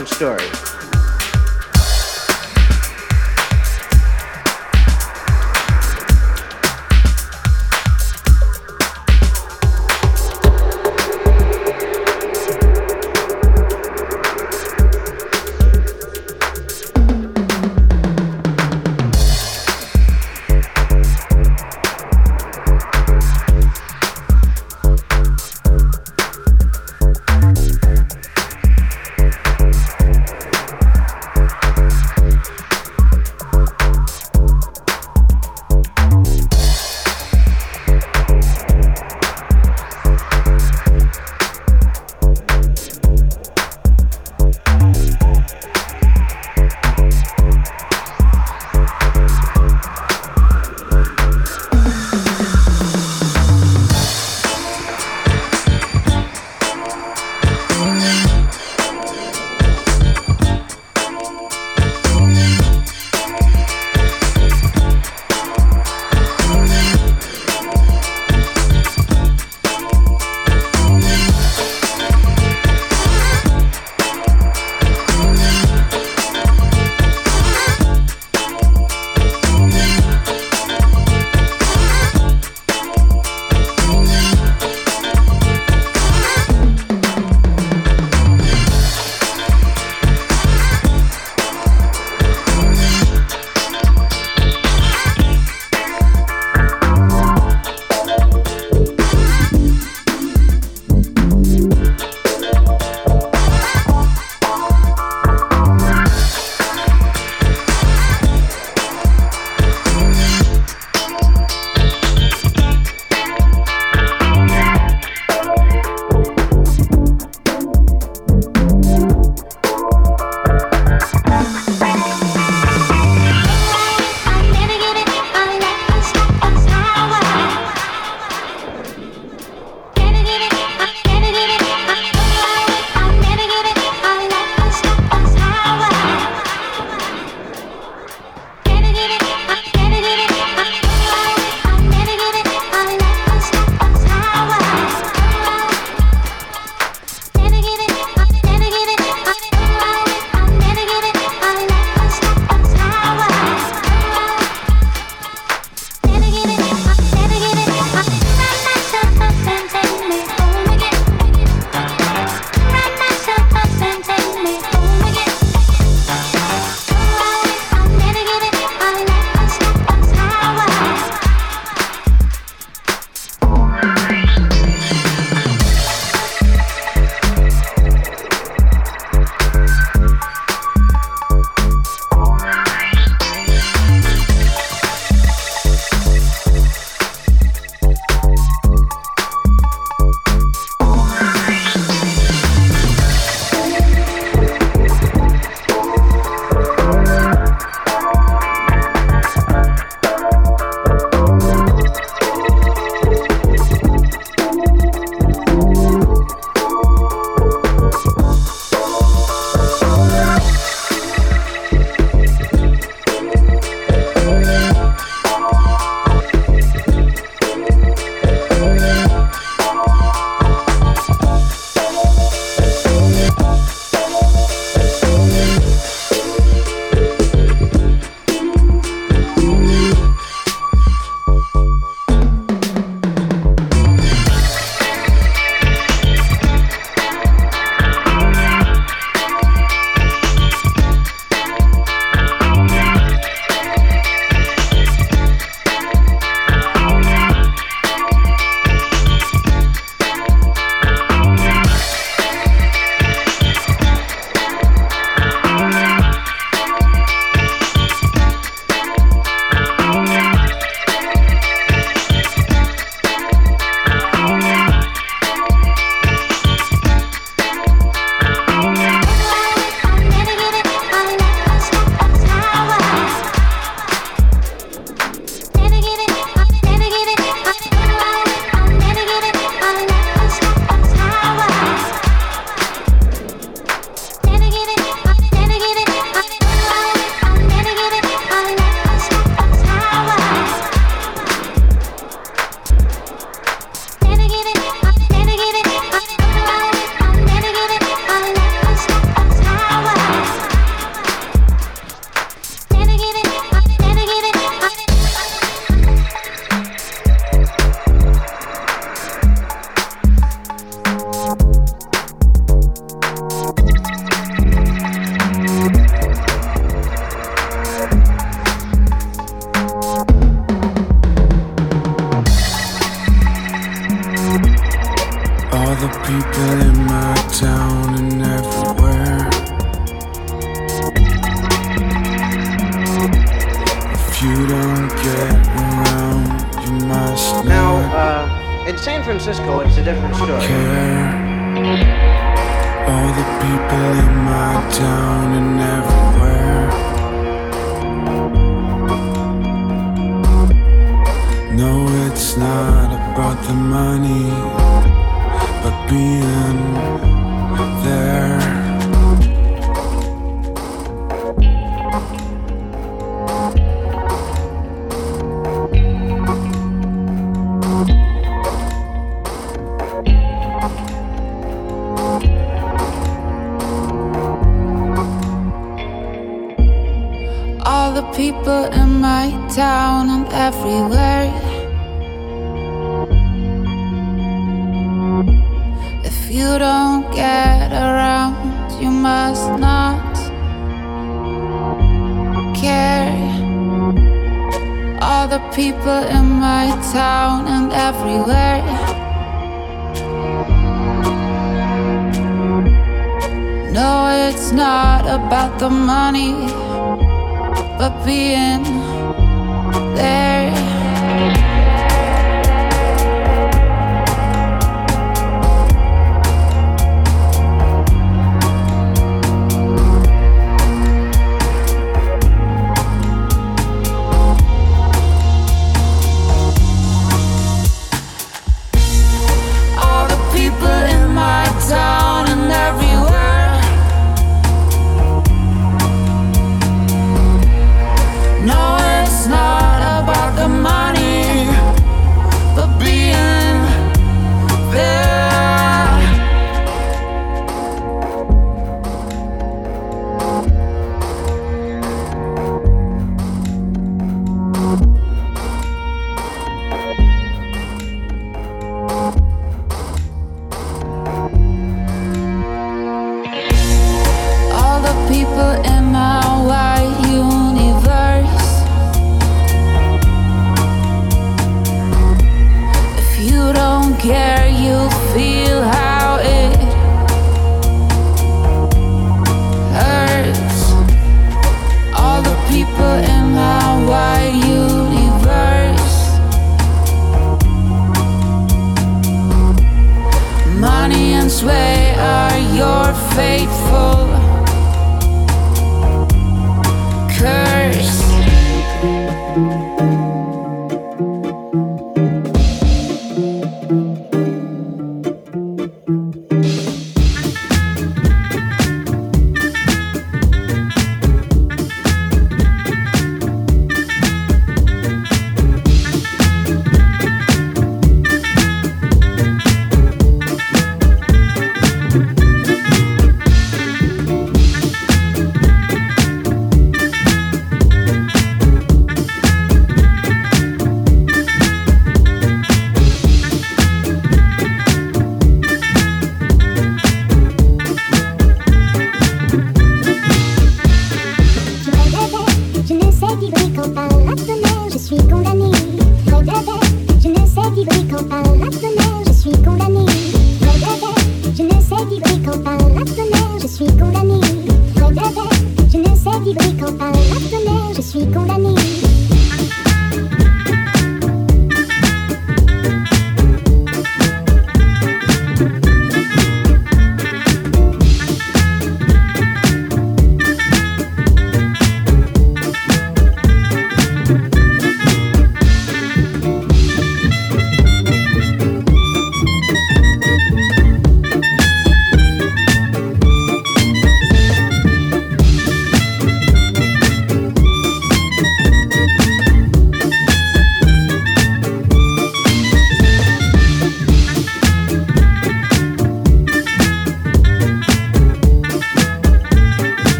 different story. It's not about the money, but being. people in my town and everywhere. No, it's not about the money, but being there.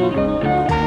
Música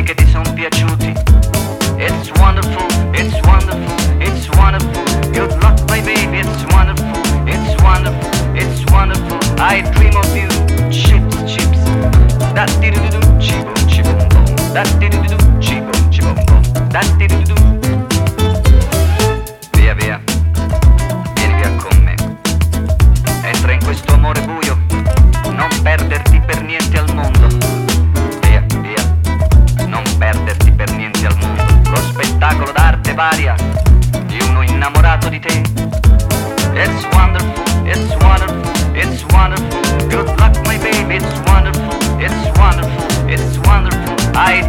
pezzi che ti son piaciuti. It's wonderful, it's wonderful, it's wonderful. Good luck, my baby, it's wonderful, it's wonderful, it's wonderful. I dream of you. Chips, chips. That did do do chibum chibum bum. That did do do chibum chibum. That did do do. Via via. Vieni via con me. Entra in questo amore buio. Non perderti varia di uno innamorato di te. It's wonderful, it's wonderful, it's wonderful. Good luck, my baby, it's wonderful, it's wonderful, it's wonderful. I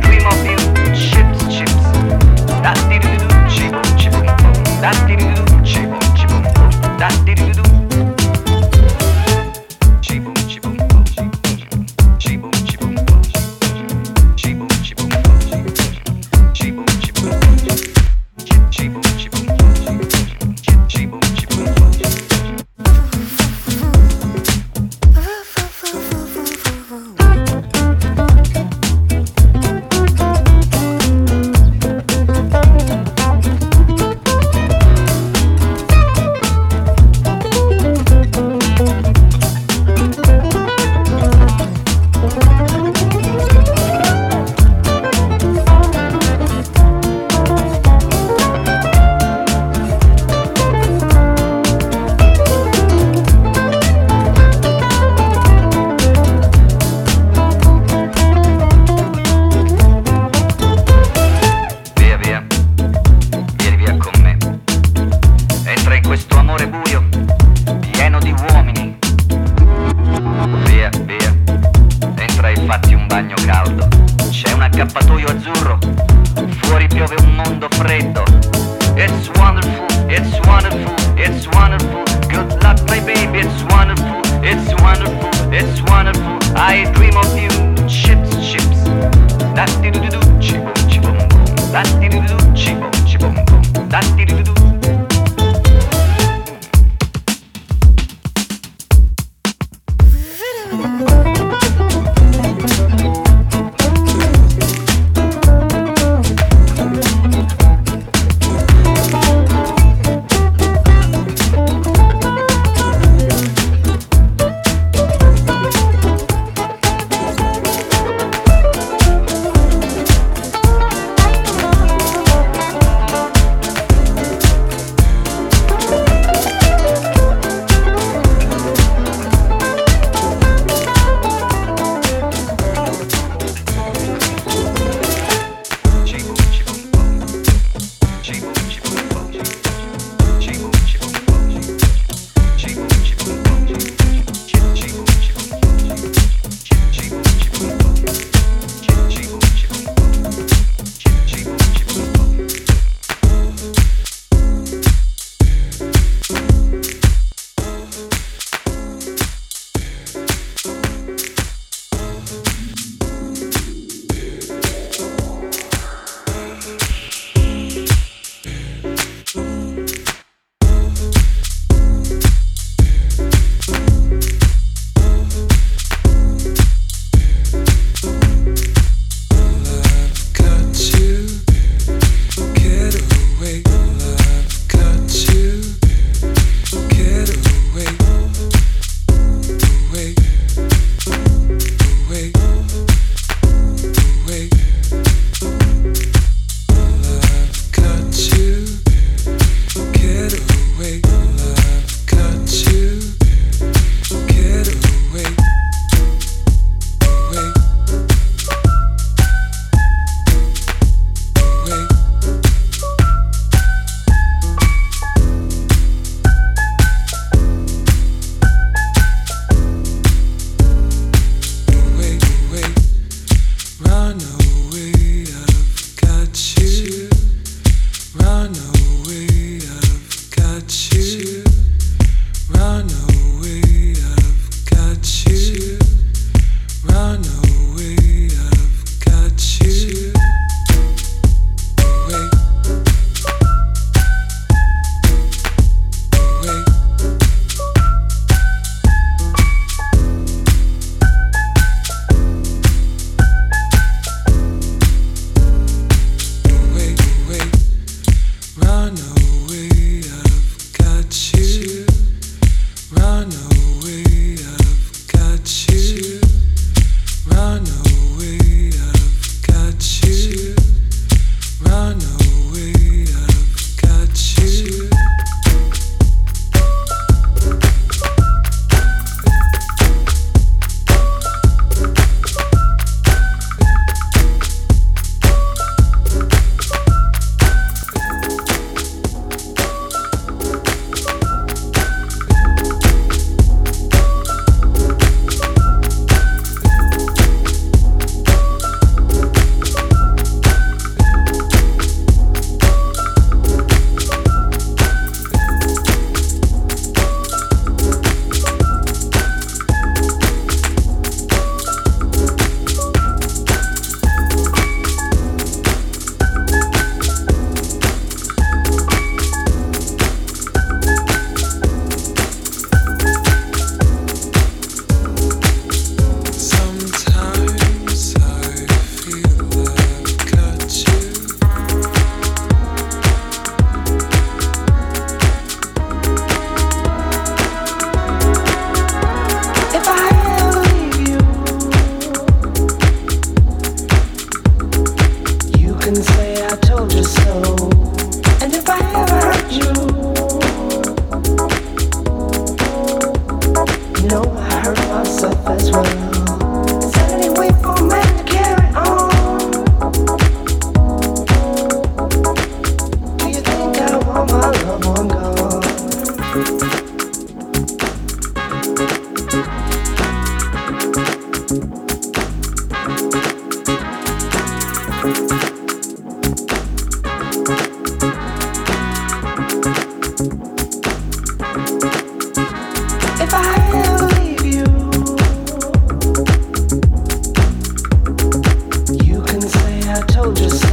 I told you so.